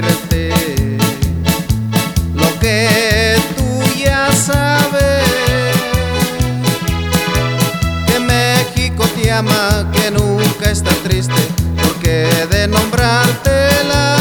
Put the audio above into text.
decirte lo que tú ya sabes, que México te ama, que nunca está triste, porque de nombrarte la